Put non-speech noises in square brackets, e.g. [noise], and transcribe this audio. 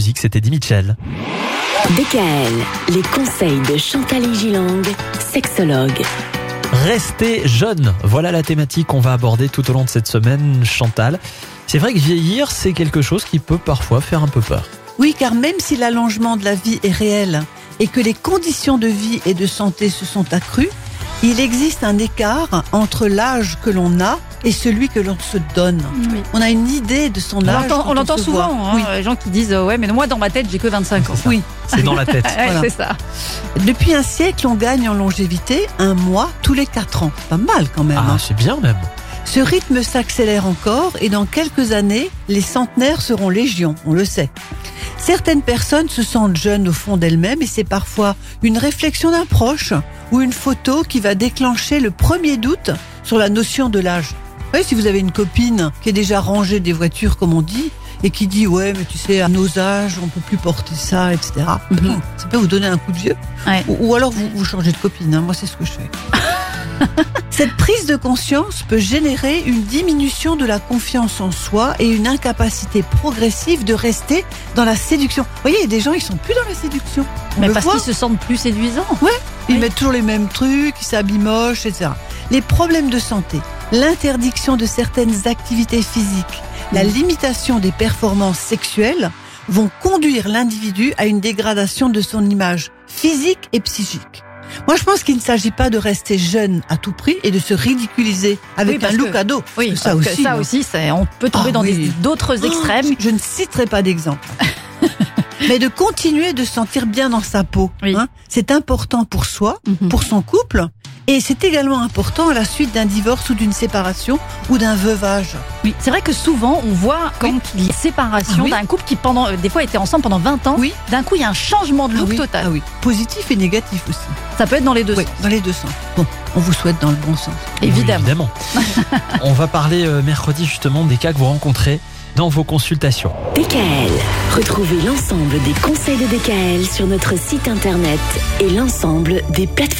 musique, c'était Eddie Mitchell. DKL, les conseils de Chantal Gilang, sexologue. Rester jeune, voilà la thématique qu'on va aborder tout au long de cette semaine, Chantal. C'est vrai que vieillir, c'est quelque chose qui peut parfois faire un peu peur. Oui, car même si l'allongement de la vie est réel et que les conditions de vie et de santé se sont accrues, il existe un écart entre l'âge que l'on a et celui que l'on se donne. Oui. On a une idée de son On âge. on l'entend souvent, hein, Oui. les gens qui disent euh, ouais mais moi dans ma tête j'ai que 25 ans. Oui. C'est dans la tête. [laughs] Voilà. c'est ça. Depuis un siècle, on gagne en longévité un mois tous les quatre ans. Pas mal quand même. Ah, hein. c'est bien même. Ce rythme s'accélère encore et dans quelques années, les centenaires seront légion, on le sait. Certaines personnes se sentent jeunes au fond d'elles-mêmes et c'est parfois une réflexion d'un proche ou une photo qui va déclencher le premier doute sur la notion de l'âge. Vous voyez, si vous avez une copine qui est déjà rangée des voitures, comme on dit, et qui dit ouais mais tu sais à nos âges on peut plus porter ça etc Mhm. ça peut vous donner un coup de vieux Ouais. ou, ou alors vous, vous changez de copine hein. moi c'est ce que je fais [laughs] cette prise de conscience peut générer une diminution de la confiance en soi et une incapacité progressive de rester dans la séduction. Vous voyez, il y a des gens, ils sont plus dans la séduction. On Mais parce qu'ils se sentent plus séduisants. Ils Oui. mettent toujours les mêmes trucs, ils s'habillent moche, etc. Les problèmes de santé, l'interdiction de certaines activités physiques, la limitation des performances sexuelles vont conduire l'individu à une dégradation de son image physique et psychique. Moi, je pense qu'il ne s'agit pas de rester jeune à tout prix et de se ridiculiser avec Oui, un look que- à dos. Oui, ça parce que aussi. ça moi. aussi, on peut tomber Ah dans oui. d'autres extrêmes. Oh, je ne citerai pas d'exemple. [laughs] Mais de continuer de se sentir bien dans sa peau. Oui. hein, c'est important pour soi, Mhm. pour son couple, et c'est également important à la suite d'un divorce ou d'une séparation ou d'un veuvage. Oui, c'est vrai que souvent on voit quand il y a séparation Ah oui. d'un couple qui pendant euh, des fois était ensemble pendant 20 ans. Oui. D'un coup, il y a un changement de look ah oui, total. ah oui. Positif et négatif aussi. Ça peut être dans les deux Oui, sens. dans les deux sens. Bon, on vous souhaite dans le bon sens. Évidemment. Oui, évidemment. [laughs] On va parler euh, mercredi justement des cas que vous rencontrez dans vos consultations. DKL. Retrouvez l'ensemble des conseils de DKL sur notre site internet et l'ensemble des plateformes.